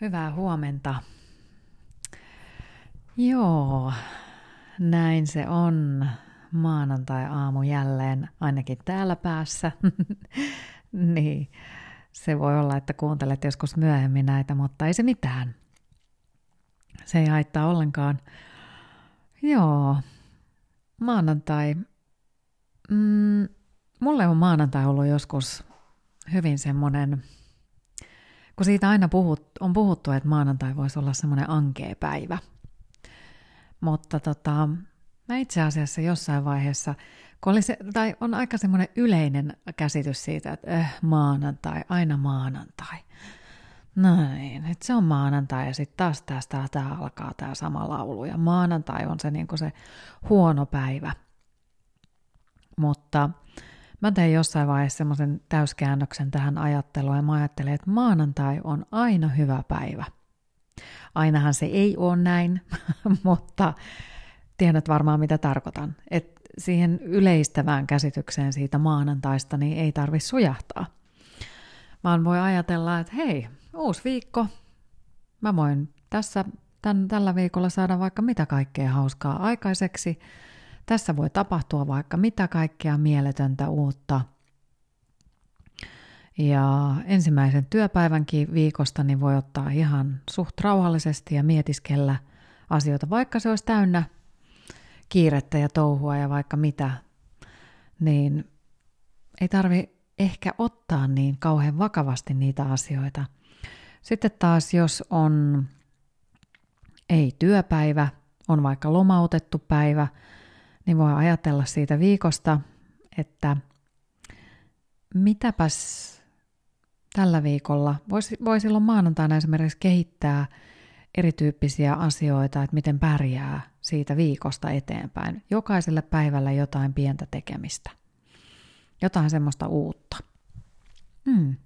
Hyvää huomenta. Joo, näin se on. Maanantai-aamu jälleen, ainakin täällä päässä. niin, se voi olla, että kuuntelet joskus myöhemmin näitä, mutta ei se mitään. Se ei haittaa ollenkaan. Joo, maanantai. Mm, mulle on maanantai ollut joskus hyvin semmoinen kun siitä aina puhut, on puhuttu, että maanantai voisi olla semmoinen ankea päivä. Mutta tota, mä itse asiassa jossain vaiheessa, kun oli se, tai on aika semmoinen yleinen käsitys siitä, että äh, maanantai, aina maanantai. Näin, että se on maanantai ja sitten taas tästä tää alkaa tämä sama laulu ja maanantai on se, niinku se huono päivä. Mutta Mä tein jossain vaiheessa semmoisen täyskäännöksen tähän ajatteluun ja mä ajattelin, että maanantai on aina hyvä päivä. Ainahan se ei ole näin, mutta tiedät varmaan mitä tarkoitan. Että siihen yleistävään käsitykseen siitä maanantaista niin ei tarvi sujahtaa. Vaan voi ajatella, että hei, uusi viikko. Mä voin tässä tämän, tällä viikolla saada vaikka mitä kaikkea hauskaa aikaiseksi – tässä voi tapahtua vaikka mitä kaikkea mieletöntä uutta. Ja ensimmäisen työpäivänkin viikosta niin voi ottaa ihan suht rauhallisesti ja mietiskellä asioita, vaikka se olisi täynnä kiirettä ja touhua ja vaikka mitä, niin ei tarvi ehkä ottaa niin kauhean vakavasti niitä asioita. Sitten taas, jos on ei työpäivä, on vaikka lomautettu päivä, niin voi ajatella siitä viikosta, että mitäpäs tällä viikolla, voisi, voi silloin maanantaina esimerkiksi kehittää erityyppisiä asioita, että miten pärjää siitä viikosta eteenpäin. Jokaiselle päivälle jotain pientä tekemistä. Jotain semmoista uutta. Hmm.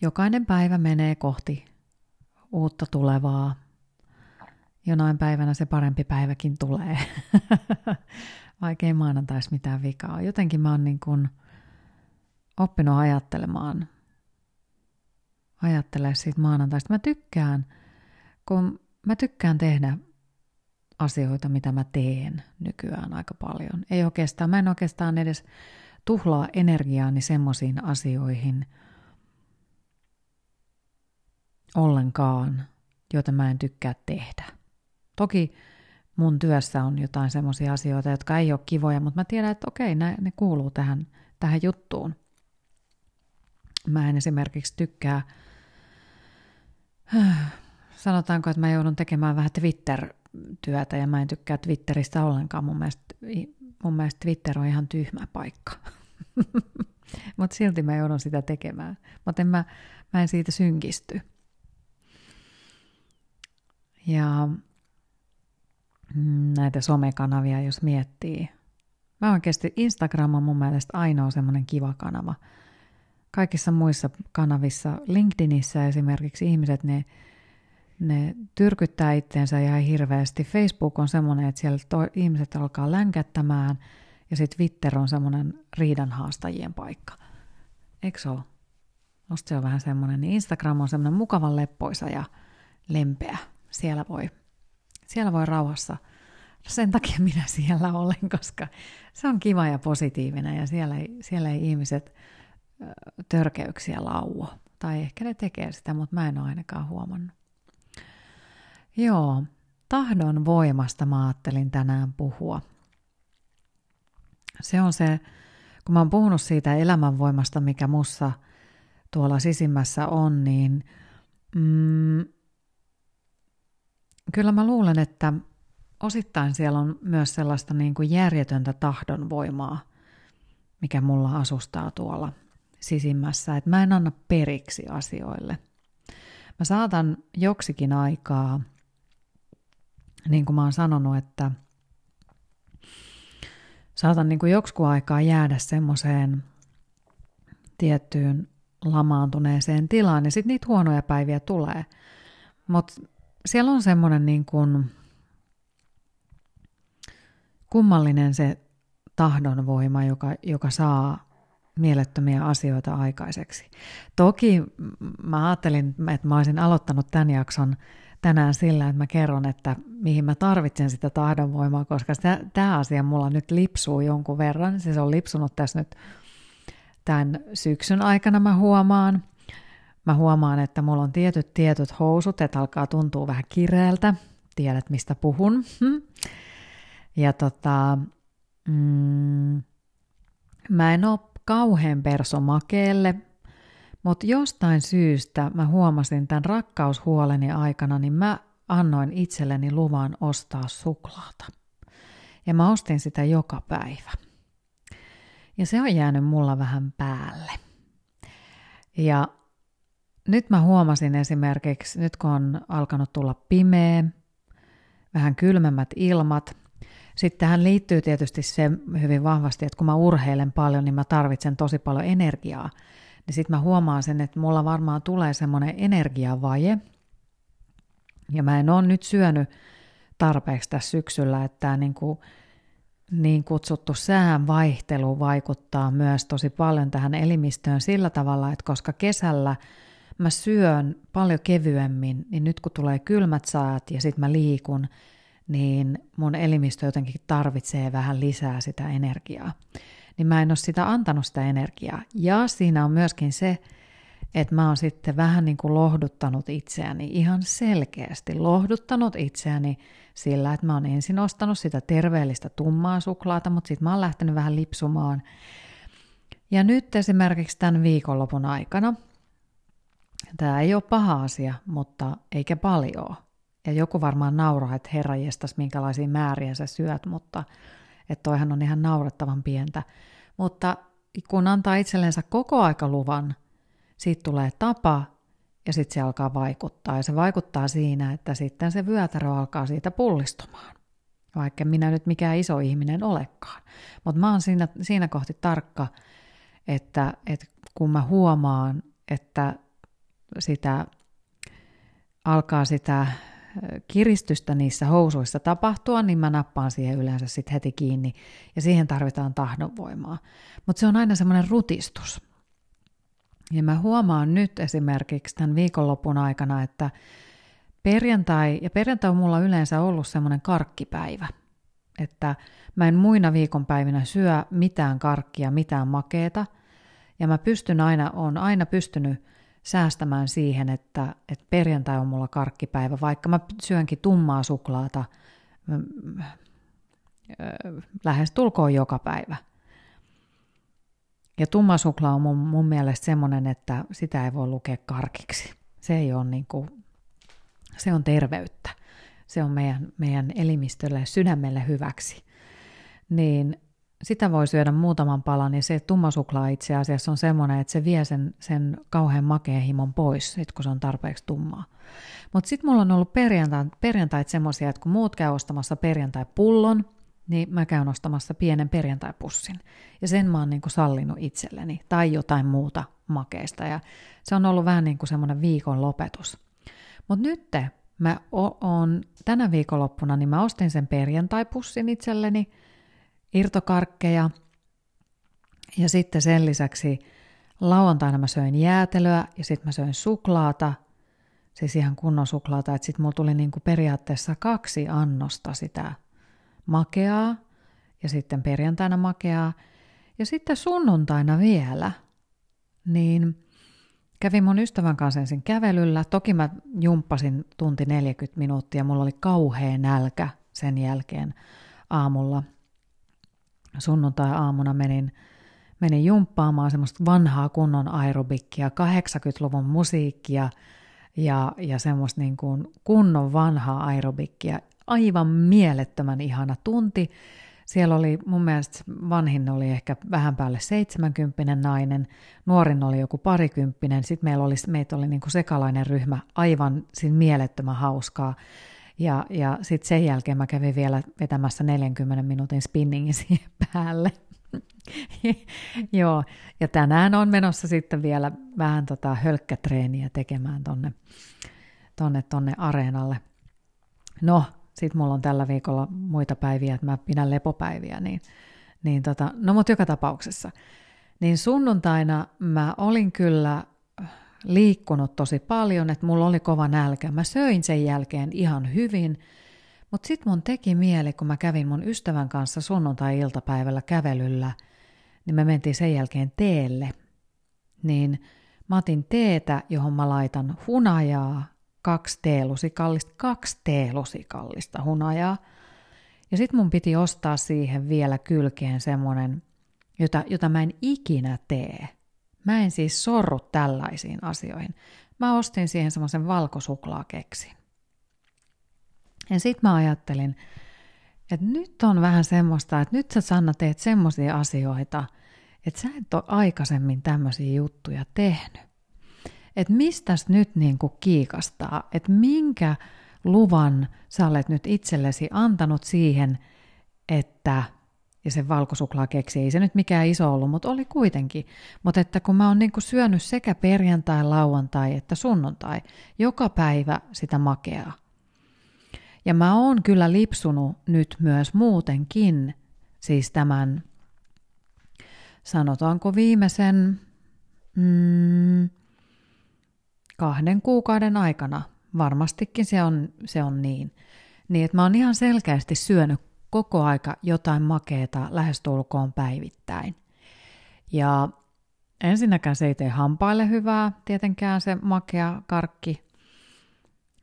Jokainen päivä menee kohti uutta tulevaa, jonain päivänä se parempi päiväkin tulee. Vaikka ei maanantais mitään vikaa. Jotenkin mä oon niin kuin oppinut ajattelemaan, ajattelemaan siitä maanantaista. Mä tykkään, kun mä tykkään tehdä asioita, mitä mä teen nykyään aika paljon. Ei oikeastaan, mä en oikeastaan edes tuhlaa energiaani semmoisiin asioihin ollenkaan, joita mä en tykkää tehdä. Toki mun työssä on jotain semmoisia asioita, jotka ei ole kivoja, mutta mä tiedän, että okei, ne, ne kuuluu tähän, tähän juttuun. Mä en esimerkiksi tykkää, sanotaanko, että mä joudun tekemään vähän Twitter-työtä ja mä en tykkää Twitteristä ollenkaan. Mun mielestä, mun mielestä Twitter on ihan tyhmä paikka. mutta silti mä joudun sitä tekemään. Mutta mä, mä en siitä synkisty. Ja näitä somekanavia, jos miettii. Mä oikeasti Instagram on mun mielestä ainoa semmoinen kiva kanava. Kaikissa muissa kanavissa, LinkedInissä esimerkiksi ihmiset, ne, ne tyrkyttää itseensä ihan hirveästi. Facebook on semmoinen, että siellä to, ihmiset alkaa länkättämään ja sitten Twitter on semmoinen riidanhaastajien paikka. Eikö se ole? Musta se on vähän semmoinen, niin Instagram on semmoinen mukavan leppoisa ja lempeä. Siellä voi siellä voi rauhassa. Sen takia minä siellä olen, koska se on kiva ja positiivinen ja siellä ei, siellä ei ihmiset törkeyksiä lauo. Tai ehkä ne tekee sitä, mutta mä en ole ainakaan huomannut. Joo, tahdon voimasta mä ajattelin tänään puhua. Se on se, kun mä oon puhunut siitä elämänvoimasta, mikä mussa tuolla sisimmässä on, niin mm, kyllä mä luulen, että osittain siellä on myös sellaista niin kuin järjetöntä tahdonvoimaa, mikä mulla asustaa tuolla sisimmässä, että mä en anna periksi asioille. Mä saatan joksikin aikaa, niin kuin mä oon sanonut, että saatan niin kuin joksikin aikaa jäädä semmoiseen tiettyyn lamaantuneeseen tilaan, ja sitten niitä huonoja päiviä tulee. Mutta siellä on semmoinen niin kuin kummallinen se tahdonvoima, joka, joka saa mielettömiä asioita aikaiseksi. Toki mä ajattelin, että mä olisin aloittanut tämän jakson tänään sillä, että mä kerron, että mihin mä tarvitsen sitä tahdonvoimaa, koska tämä asia mulla nyt lipsuu jonkun verran. Se on lipsunut tässä nyt tämän syksyn aikana mä huomaan. Mä huomaan, että mulla on tietyt tietyt housut, että alkaa tuntua vähän kireältä. Tiedät, mistä puhun. Ja tota, mm, mä en ole kauhean perso makeelle, mutta jostain syystä mä huomasin tämän rakkaushuoleni aikana, niin mä annoin itselleni luvan ostaa suklaata. Ja mä ostin sitä joka päivä. Ja se on jäänyt mulla vähän päälle. Ja nyt mä huomasin esimerkiksi, nyt kun on alkanut tulla pimeä, vähän kylmemmät ilmat, sitten tähän liittyy tietysti se hyvin vahvasti, että kun mä urheilen paljon, niin mä tarvitsen tosi paljon energiaa. Niin sitten mä huomaan sen, että mulla varmaan tulee semmoinen energiavaje. Ja mä en ole nyt syönyt tarpeeksi tässä syksyllä, että tämä niin, kuin, niin kutsuttu sään vaihtelu vaikuttaa myös tosi paljon tähän elimistöön sillä tavalla, että koska kesällä mä syön paljon kevyemmin, niin nyt kun tulee kylmät saat ja sitten mä liikun, niin mun elimistö jotenkin tarvitsee vähän lisää sitä energiaa. Niin mä en ole sitä antanut sitä energiaa. Ja siinä on myöskin se, että mä oon sitten vähän niin kuin lohduttanut itseäni, ihan selkeästi lohduttanut itseäni sillä, että mä oon ensin ostanut sitä terveellistä tummaa suklaata, mutta sitten mä oon lähtenyt vähän lipsumaan. Ja nyt esimerkiksi tämän viikonlopun aikana, tämä ei ole paha asia, mutta eikä paljon ja joku varmaan nauraa, että herra jestas, minkälaisia määriä sä syöt, mutta että toihan on ihan naurettavan pientä. Mutta kun antaa itsellensä koko aika luvan, siitä tulee tapa ja sitten se alkaa vaikuttaa. Ja se vaikuttaa siinä, että sitten se vyötärö alkaa siitä pullistumaan. Vaikka minä nyt mikään iso ihminen olekaan. Mutta mä oon siinä, siinä kohti tarkka, että, että kun mä huomaan, että sitä alkaa sitä kiristystä niissä housuissa tapahtua, niin mä nappaan siihen yleensä sitten heti kiinni ja siihen tarvitaan tahdonvoimaa. Mutta se on aina semmoinen rutistus. Ja mä huomaan nyt esimerkiksi tämän viikonlopun aikana, että perjantai, ja perjantai on mulla yleensä ollut semmoinen karkkipäivä, että mä en muina viikonpäivinä syö mitään karkkia, mitään makeeta, ja mä pystyn aina, on aina pystynyt säästämään siihen, että, että perjantai on mulla karkkipäivä, vaikka mä syönkin tummaa suklaata mm, lähes tulkoon joka päivä. Ja tumma suklaa on mun, mun mielestä semmoinen, että sitä ei voi lukea karkiksi. Se ei ole niin kuin, se on terveyttä. Se on meidän, meidän elimistölle ja sydämelle hyväksi. Niin sitä voi syödä muutaman palan, niin se suklaa itse asiassa on semmoinen, että se vie sen, sen kauhean makeen himon pois, sit kun se on tarpeeksi tummaa. Mutta sitten mulla on ollut perjantait, perjantait semmoisia, että kun muut käy ostamassa perjantai-pullon, niin mä käyn ostamassa pienen perjantai-pussin. Ja sen mä oon niin kuin sallinut itselleni, tai jotain muuta makeista. Ja se on ollut vähän niin kuin semmoinen viikon lopetus. Mutta nyt mä oon tänä viikonloppuna, niin mä ostin sen perjantai-pussin itselleni – irtokarkkeja. Ja sitten sen lisäksi lauantaina mä söin jäätelöä ja sitten mä söin suklaata, siis ihan kunnon suklaata, että sitten mulla tuli niinku periaatteessa kaksi annosta sitä makeaa ja sitten perjantaina makeaa. Ja sitten sunnuntaina vielä, niin kävin mun ystävän kanssa ensin kävelyllä. Toki mä jumppasin tunti 40 minuuttia, mulla oli kauhea nälkä sen jälkeen aamulla – sunnuntai-aamuna menin, menin jumppaamaan semmoista vanhaa kunnon aerobikkia, 80-luvun musiikkia ja, ja semmoista niin kuin kunnon vanhaa aerobikkia. Aivan mielettömän ihana tunti. Siellä oli mun mielestä vanhin oli ehkä vähän päälle 70 nainen, nuorin oli joku parikymppinen, sitten meillä oli, meitä oli niin kuin sekalainen ryhmä, aivan siinä mielettömän hauskaa. Ja, ja sitten sen jälkeen mä kävin vielä vetämässä 40 minuutin spinningin siihen päälle. Joo, ja tänään on menossa sitten vielä vähän tota hölkkätreeniä tekemään tonne, tonne, tonne areenalle. No, sitten mulla on tällä viikolla muita päiviä, että mä pidän lepopäiviä, niin, niin tota, no mutta joka tapauksessa. Niin sunnuntaina mä olin kyllä liikkunut tosi paljon, että mulla oli kova nälkä. Mä söin sen jälkeen ihan hyvin, mutta sitten mun teki mieli, kun mä kävin mun ystävän kanssa sunnuntai-iltapäivällä kävelyllä, niin me mentiin sen jälkeen teelle. Niin mä otin teetä, johon mä laitan hunajaa, kaksi teelusikallista, kaksi teelusikallista hunajaa. Ja sitten mun piti ostaa siihen vielä kylkeen semmonen, jota, jota mä en ikinä tee. Mä en siis sorru tällaisiin asioihin. Mä ostin siihen semmoisen valkosuklaakeksin. Ja sitten mä ajattelin, että nyt on vähän semmoista, että nyt sä Sanna teet semmoisia asioita, että sä et ole aikaisemmin tämmöisiä juttuja tehnyt. Että mistäs nyt niin kuin kiikastaa, että minkä luvan sä olet nyt itsellesi antanut siihen, että ja se valkosuklaakeksi, ei se nyt mikään iso ollut, mutta oli kuitenkin. Mutta että kun mä oon niin syönyt sekä perjantai, lauantai että sunnuntai, joka päivä sitä makeaa. Ja mä oon kyllä lipsunut nyt myös muutenkin, siis tämän, sanotaanko viimeisen mm, kahden kuukauden aikana, varmastikin se on, se on niin, niin että mä oon ihan selkeästi syönyt koko aika jotain makeeta lähestulkoon päivittäin. Ja ensinnäkään se ei tee hampaille hyvää, tietenkään se makea karkki.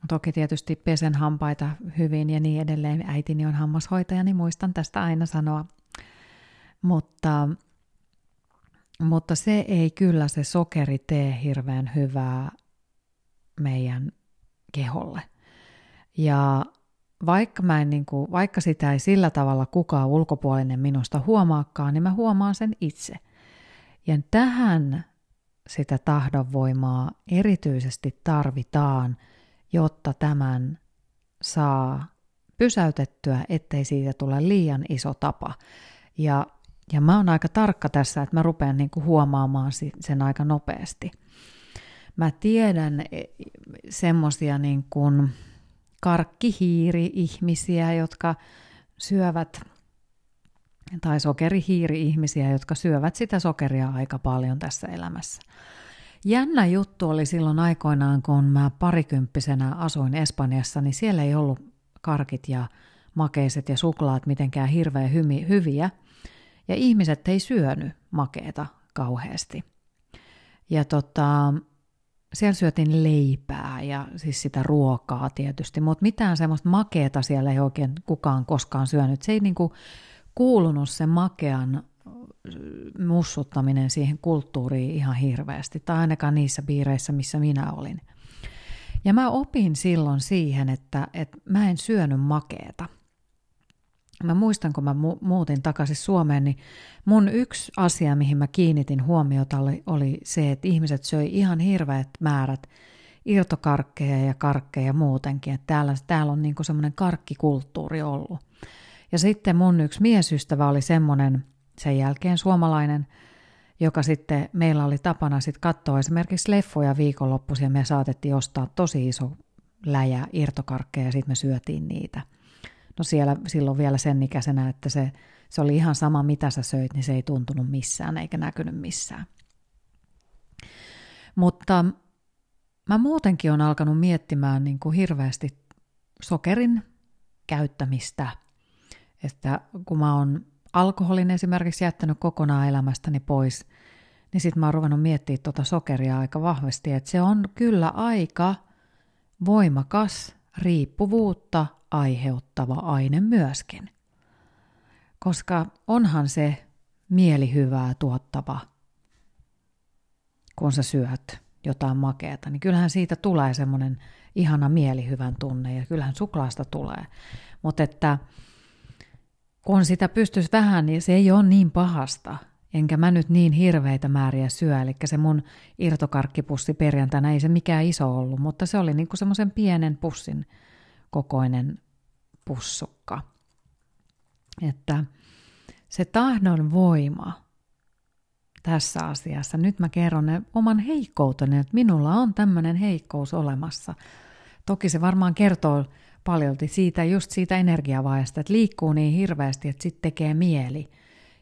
Toki tietysti pesen hampaita hyvin ja niin edelleen. Äitini on hammashoitaja, niin muistan tästä aina sanoa. Mutta, mutta se ei kyllä se sokeri tee hirveän hyvää meidän keholle. Ja vaikka, mä en, niin kuin, vaikka sitä ei sillä tavalla kukaan ulkopuolinen minusta huomaakaan, niin mä huomaan sen itse. Ja tähän sitä tahdonvoimaa erityisesti tarvitaan, jotta tämän saa pysäytettyä, ettei siitä tule liian iso tapa. Ja, ja mä oon aika tarkka tässä, että mä rupean niin kuin huomaamaan sen aika nopeasti. Mä tiedän e, semmosia niin kuin, karkkihiiri-ihmisiä, jotka syövät, tai sokerihiiri-ihmisiä, jotka syövät sitä sokeria aika paljon tässä elämässä. Jännä juttu oli silloin aikoinaan, kun mä parikymppisenä asuin Espanjassa, niin siellä ei ollut karkit ja makeiset ja suklaat mitenkään hirveän hyviä, ja ihmiset ei syönyt makeeta kauheasti. Ja tota, siellä syötiin leipää ja siis sitä ruokaa tietysti, mutta mitään semmoista makeeta siellä ei oikein kukaan koskaan syönyt. Se ei niinku kuulunut se makean mussuttaminen siihen kulttuuriin ihan hirveästi, tai ainakaan niissä piireissä, missä minä olin. Ja mä opin silloin siihen, että, että mä en syönyt makeeta. Mä muistan, kun mä mu- muutin takaisin Suomeen, niin mun yksi asia, mihin mä kiinnitin huomiota, oli, oli se, että ihmiset söi ihan hirveät määrät irtokarkkeja ja karkkeja muutenkin. Että täällä, täällä on niinku semmoinen karkkikulttuuri ollut. Ja sitten mun yksi miesystävä oli semmoinen, sen jälkeen suomalainen, joka sitten meillä oli tapana sitten katsoa esimerkiksi leffoja viikonloppuisin ja me saatettiin ostaa tosi iso läjä irtokarkkeja ja sitten me syötiin niitä – No siellä silloin vielä sen ikäisenä, että se, se oli ihan sama mitä sä söit, niin se ei tuntunut missään eikä näkynyt missään. Mutta mä muutenkin on alkanut miettimään niin kuin hirveästi sokerin käyttämistä. Että kun mä oon alkoholin esimerkiksi jättänyt kokonaan elämästäni pois, niin sitten mä oon ruvennut miettimään tuota sokeria aika vahvasti, että se on kyllä aika voimakas riippuvuutta aiheuttava aine myöskin. Koska onhan se mielihyvää tuottava, kun sä syöt jotain makeata, niin kyllähän siitä tulee semmoinen ihana mielihyvän tunne ja kyllähän suklaasta tulee. Mutta että kun sitä pystyisi vähän, niin se ei ole niin pahasta. Enkä mä nyt niin hirveitä määriä syö, eli se mun irtokarkkipussi perjantaina ei se mikään iso ollut, mutta se oli niinku semmoisen pienen pussin kokoinen pussukka. Että se tahdon voima tässä asiassa, nyt mä kerron ne oman heikkouteni, että minulla on tämmöinen heikkous olemassa. Toki se varmaan kertoo paljolti siitä, just siitä energiavaajasta, että liikkuu niin hirveästi, että sitten tekee mieli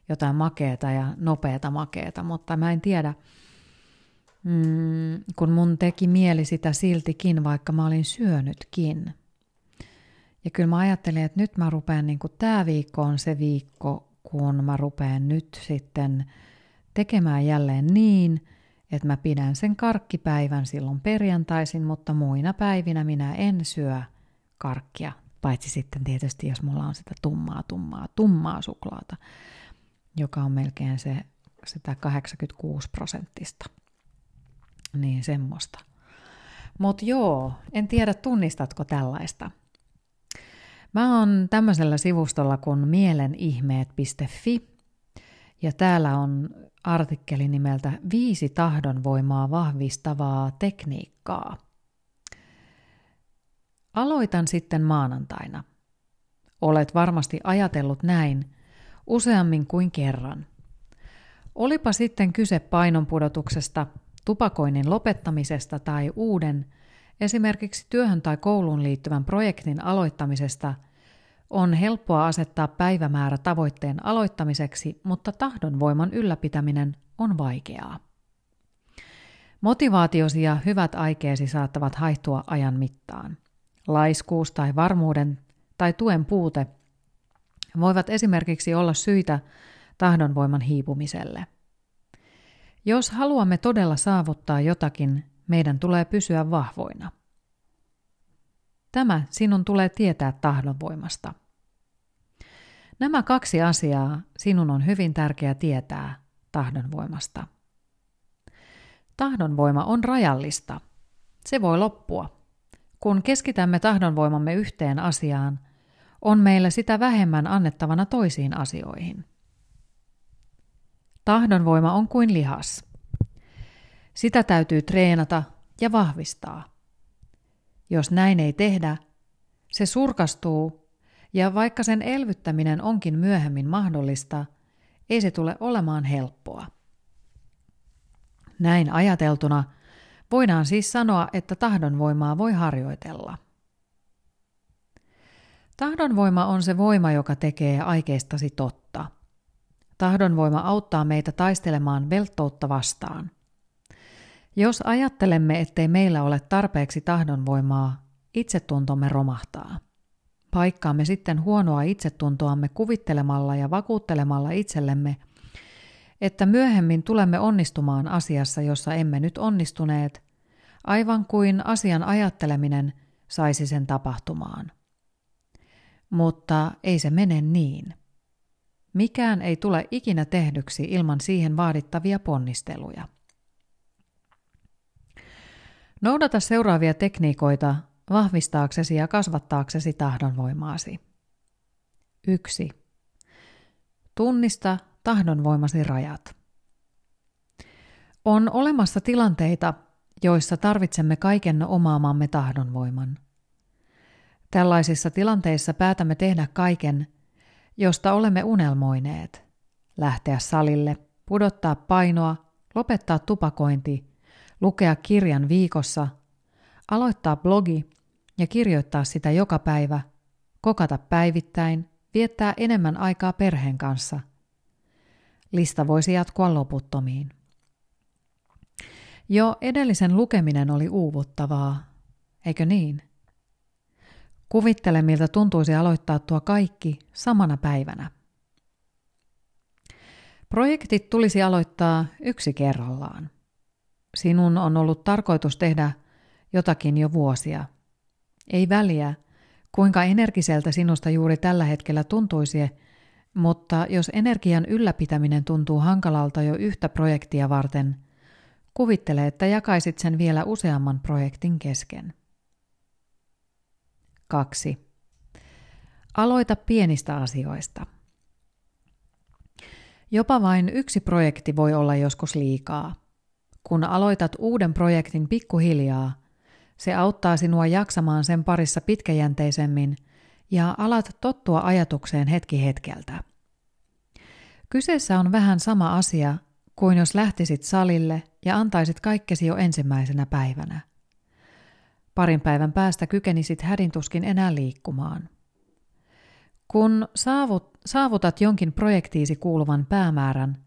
jotain makeeta ja nopeata makeeta, mutta mä en tiedä, mm, kun mun teki mieli sitä siltikin, vaikka mä olin syönytkin. Ja kyllä mä ajattelin, että nyt mä rupean, niin tämä viikko on se viikko, kun mä rupean nyt sitten tekemään jälleen niin, että mä pidän sen karkkipäivän silloin perjantaisin, mutta muina päivinä minä en syö karkkia, paitsi sitten tietysti, jos mulla on sitä tummaa, tummaa, tummaa suklaata, joka on melkein se, sitä 86 prosenttista. Niin semmoista. Mutta joo, en tiedä tunnistatko tällaista. Mä oon tämmöisellä sivustolla kuin mielenihmeet.fi ja täällä on artikkeli nimeltä Viisi tahdonvoimaa vahvistavaa tekniikkaa. Aloitan sitten maanantaina. Olet varmasti ajatellut näin useammin kuin kerran. Olipa sitten kyse painonpudotuksesta, tupakoinnin lopettamisesta tai uuden, esimerkiksi työhön tai kouluun liittyvän projektin aloittamisesta, on helppoa asettaa päivämäärä tavoitteen aloittamiseksi, mutta tahdonvoiman ylläpitäminen on vaikeaa. Motivaatiosi ja hyvät aikeesi saattavat haihtua ajan mittaan. Laiskuus tai varmuuden tai tuen puute voivat esimerkiksi olla syitä tahdonvoiman hiipumiselle. Jos haluamme todella saavuttaa jotakin, meidän tulee pysyä vahvoina. Tämä sinun tulee tietää tahdonvoimasta. Nämä kaksi asiaa sinun on hyvin tärkeää tietää tahdonvoimasta. Tahdonvoima on rajallista. Se voi loppua. Kun keskitämme tahdonvoimamme yhteen asiaan, on meillä sitä vähemmän annettavana toisiin asioihin. Tahdonvoima on kuin lihas. Sitä täytyy treenata ja vahvistaa. Jos näin ei tehdä, se surkastuu ja vaikka sen elvyttäminen onkin myöhemmin mahdollista, ei se tule olemaan helppoa. Näin ajateltuna voidaan siis sanoa, että tahdonvoimaa voi harjoitella. Tahdonvoima on se voima, joka tekee aikeistasi totta. Tahdonvoima auttaa meitä taistelemaan velttoutta vastaan. Jos ajattelemme, ettei meillä ole tarpeeksi tahdonvoimaa, itsetuntomme romahtaa. Paikkaamme sitten huonoa itsetuntoamme kuvittelemalla ja vakuuttelemalla itsellemme, että myöhemmin tulemme onnistumaan asiassa, jossa emme nyt onnistuneet, aivan kuin asian ajatteleminen saisi sen tapahtumaan. Mutta ei se mene niin. Mikään ei tule ikinä tehdyksi ilman siihen vaadittavia ponnisteluja. Noudata seuraavia tekniikoita vahvistaaksesi ja kasvattaaksesi tahdonvoimaasi. 1. Tunnista tahdonvoimasi rajat. On olemassa tilanteita, joissa tarvitsemme kaiken omaamamme tahdonvoiman. Tällaisissa tilanteissa päätämme tehdä kaiken, josta olemme unelmoineet. Lähteä salille, pudottaa painoa, lopettaa tupakointi, lukea kirjan viikossa, aloittaa blogi ja kirjoittaa sitä joka päivä, kokata päivittäin, viettää enemmän aikaa perheen kanssa. Lista voisi jatkua loputtomiin. Jo edellisen lukeminen oli uuvuttavaa, eikö niin? Kuvittele, miltä tuntuisi aloittaa tuo kaikki samana päivänä. Projektit tulisi aloittaa yksi kerrallaan. Sinun on ollut tarkoitus tehdä jotakin jo vuosia. Ei väliä, kuinka energiseltä sinusta juuri tällä hetkellä tuntuisi, mutta jos energian ylläpitäminen tuntuu hankalalta jo yhtä projektia varten, kuvittele, että jakaisit sen vielä useamman projektin kesken. 2. Aloita pienistä asioista. Jopa vain yksi projekti voi olla joskus liikaa. Kun aloitat uuden projektin pikkuhiljaa, se auttaa sinua jaksamaan sen parissa pitkäjänteisemmin ja alat tottua ajatukseen hetki hetkeltä. Kyseessä on vähän sama asia kuin jos lähtisit salille ja antaisit kaikkesi jo ensimmäisenä päivänä. Parin päivän päästä kykenisit hädintuskin enää liikkumaan. Kun saavut, saavutat jonkin projektiisi kuuluvan päämäärän,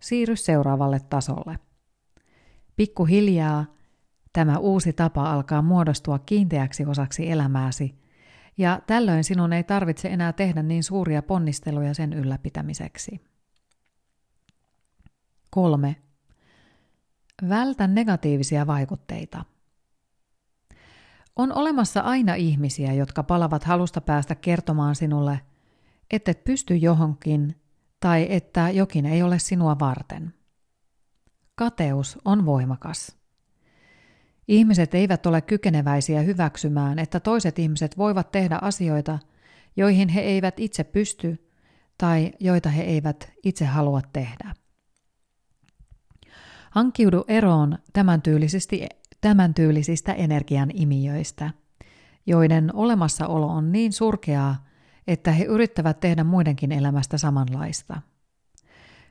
siirry seuraavalle tasolle. Pikkuhiljaa tämä uusi tapa alkaa muodostua kiinteäksi osaksi elämääsi, ja tällöin sinun ei tarvitse enää tehdä niin suuria ponnisteluja sen ylläpitämiseksi. 3. Vältä negatiivisia vaikutteita. On olemassa aina ihmisiä, jotka palavat halusta päästä kertomaan sinulle, että et pysty johonkin tai että jokin ei ole sinua varten. Kateus on voimakas. Ihmiset eivät ole kykeneväisiä hyväksymään, että toiset ihmiset voivat tehdä asioita, joihin he eivät itse pysty tai joita he eivät itse halua tehdä. Hankkiudu eroon tämän, tyylisesti, tämän tyylisistä energian imijöistä, joiden olemassaolo on niin surkeaa, että he yrittävät tehdä muidenkin elämästä samanlaista.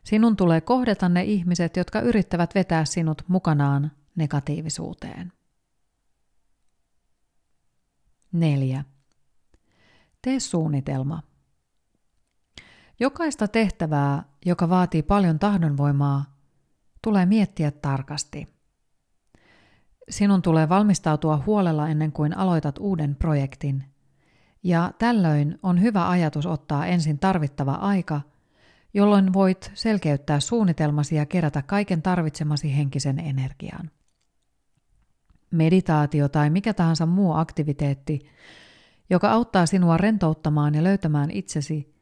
Sinun tulee kohdata ne ihmiset, jotka yrittävät vetää sinut mukanaan negatiivisuuteen. 4. Tee suunnitelma. Jokaista tehtävää, joka vaatii paljon tahdonvoimaa, tulee miettiä tarkasti. Sinun tulee valmistautua huolella ennen kuin aloitat uuden projektin, ja tällöin on hyvä ajatus ottaa ensin tarvittava aika, jolloin voit selkeyttää suunnitelmasi ja kerätä kaiken tarvitsemasi henkisen energian. Meditaatio tai mikä tahansa muu aktiviteetti, joka auttaa sinua rentouttamaan ja löytämään itsesi,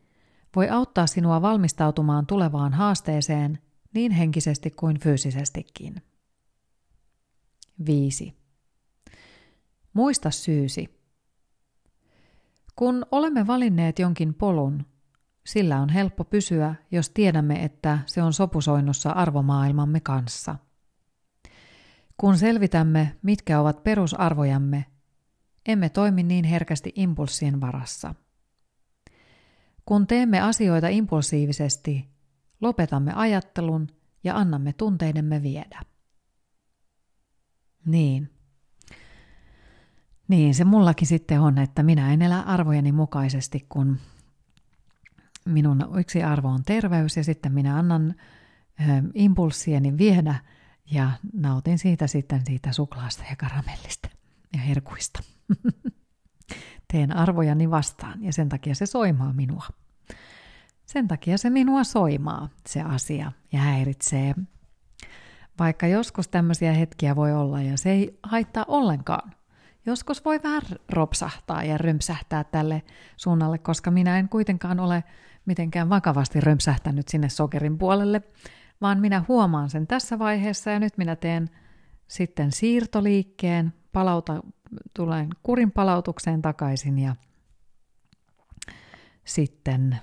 voi auttaa sinua valmistautumaan tulevaan haasteeseen niin henkisesti kuin fyysisestikin. 5. Muista syysi. Kun olemme valinneet jonkin polun, sillä on helppo pysyä, jos tiedämme, että se on sopusoinnussa arvomaailmamme kanssa. Kun selvitämme, mitkä ovat perusarvojamme, emme toimi niin herkästi impulssien varassa. Kun teemme asioita impulsiivisesti, lopetamme ajattelun ja annamme tunteidemme viedä. Niin. Niin, se mullakin sitten on, että minä en elä arvojeni mukaisesti, kun minun yksi arvo on terveys ja sitten minä annan ö, impulssieni viedä ja nautin siitä sitten siitä suklaasta ja karamellista ja herkuista. Teen arvojani vastaan ja sen takia se soimaa minua. Sen takia se minua soimaa, se asia, ja häiritsee. Vaikka joskus tämmöisiä hetkiä voi olla, ja se ei haittaa ollenkaan. Joskus voi vähän ropsahtaa ja römsähtää tälle suunnalle, koska minä en kuitenkaan ole mitenkään vakavasti römsähtänyt sinne sokerin puolelle, vaan minä huomaan sen tässä vaiheessa ja nyt minä teen sitten siirtoliikkeen, palauta, tulen kurin palautukseen takaisin ja sitten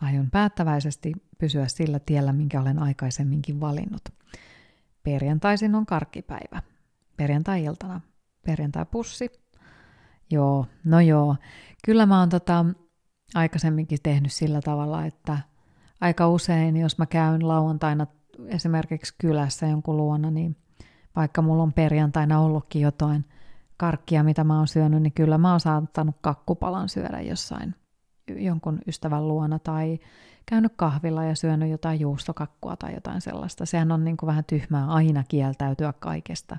aion päättäväisesti pysyä sillä tiellä, minkä olen aikaisemminkin valinnut. Perjantaisin on karkkipäivä. Perjantai-iltana. Perjantai-pussi. Joo, no joo. Kyllä mä oon tota, aikaisemminkin tehnyt sillä tavalla, että aika usein, jos mä käyn lauantaina esimerkiksi kylässä jonkun luona, niin vaikka mulla on perjantaina ollutkin jotain karkkia, mitä mä oon syönyt, niin kyllä mä oon saattanut kakkupalan syödä jossain jonkun ystävän luona tai käynyt kahvilla ja syönyt jotain juustokakkua tai jotain sellaista. Sehän on niin kuin vähän tyhmää aina kieltäytyä kaikesta,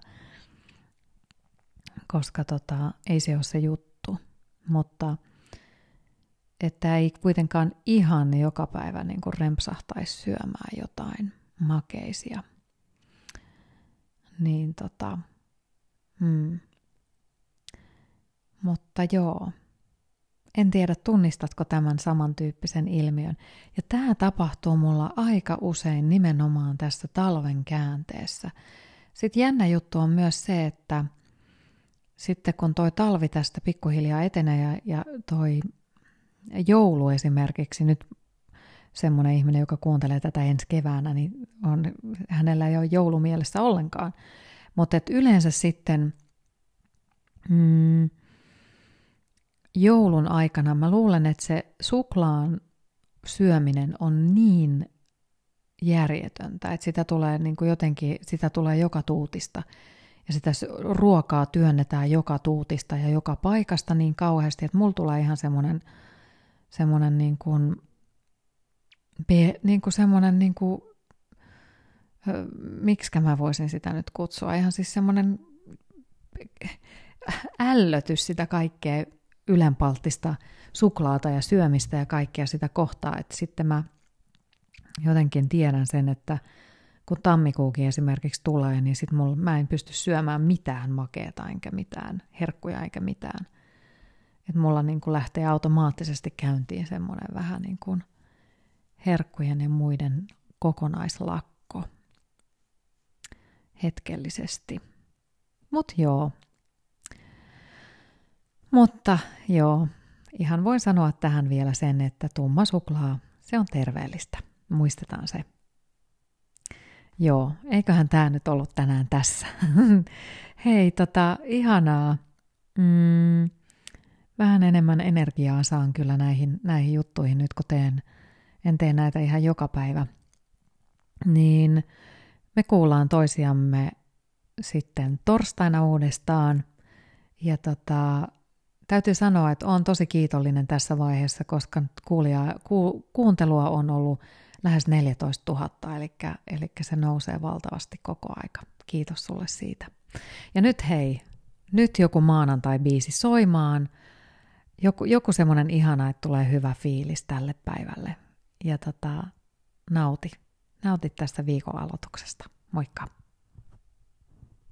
koska tota, ei se ole se juttu. Mutta että ei kuitenkaan ihan joka päivä niin kuin rempsahtaisi syömään jotain makeisia. Niin tota, hmm. Mutta joo, en tiedä, tunnistatko tämän samantyyppisen ilmiön. Ja tämä tapahtuu mulla aika usein nimenomaan tässä talven käänteessä. Sitten jännä juttu on myös se, että sitten kun toi talvi tästä pikkuhiljaa etenee ja, ja toi joulu esimerkiksi, nyt semmoinen ihminen, joka kuuntelee tätä ensi keväänä, niin on, hänellä ei ole joulumielessä ollenkaan. Mutta yleensä sitten mm, joulun aikana mä luulen, että se suklaan syöminen on niin järjetöntä, että sitä tulee niin kuin jotenkin, sitä tulee joka tuutista. Ja sitä ruokaa työnnetään joka tuutista ja joka paikasta niin kauheasti, että mulla tulee ihan semmoinen semmoinen niin kuin, niin kuin semmoinen niin kuin, miksi mä voisin sitä nyt kutsua, ihan siis semmoinen ällötys sitä kaikkea ylenpalttista suklaata ja syömistä ja kaikkea sitä kohtaa, että sitten mä jotenkin tiedän sen, että kun tammikuukin esimerkiksi tulee, niin sit mulla, mä en pysty syömään mitään makeeta enkä mitään herkkuja eikä mitään. Että mulla niin kuin lähtee automaattisesti käyntiin semmoinen vähän niin kuin herkkujen ja muiden kokonaislakko hetkellisesti. Mut joo. Mutta joo, ihan voin sanoa tähän vielä sen, että tumma suklaa, se on terveellistä. Muistetaan se. Joo, eiköhän tämä nyt ollut tänään tässä. Hei, tota, ihanaa. Mm, vähän enemmän energiaa saan kyllä näihin, näihin juttuihin nyt, kun teen, en tee näitä ihan joka päivä. Niin me kuullaan toisiamme sitten torstaina uudestaan. Ja tota, täytyy sanoa, että olen tosi kiitollinen tässä vaiheessa, koska kuulia, ku, kuuntelua on ollut lähes 14 000, eli, eli se nousee valtavasti koko aika. Kiitos sulle siitä. Ja nyt hei, nyt joku maanantai-biisi soimaan, joku, joku semmoinen ihana, että tulee hyvä fiilis tälle päivälle. Ja tota, nauti, nauti tästä viikon aloituksesta. Moikka!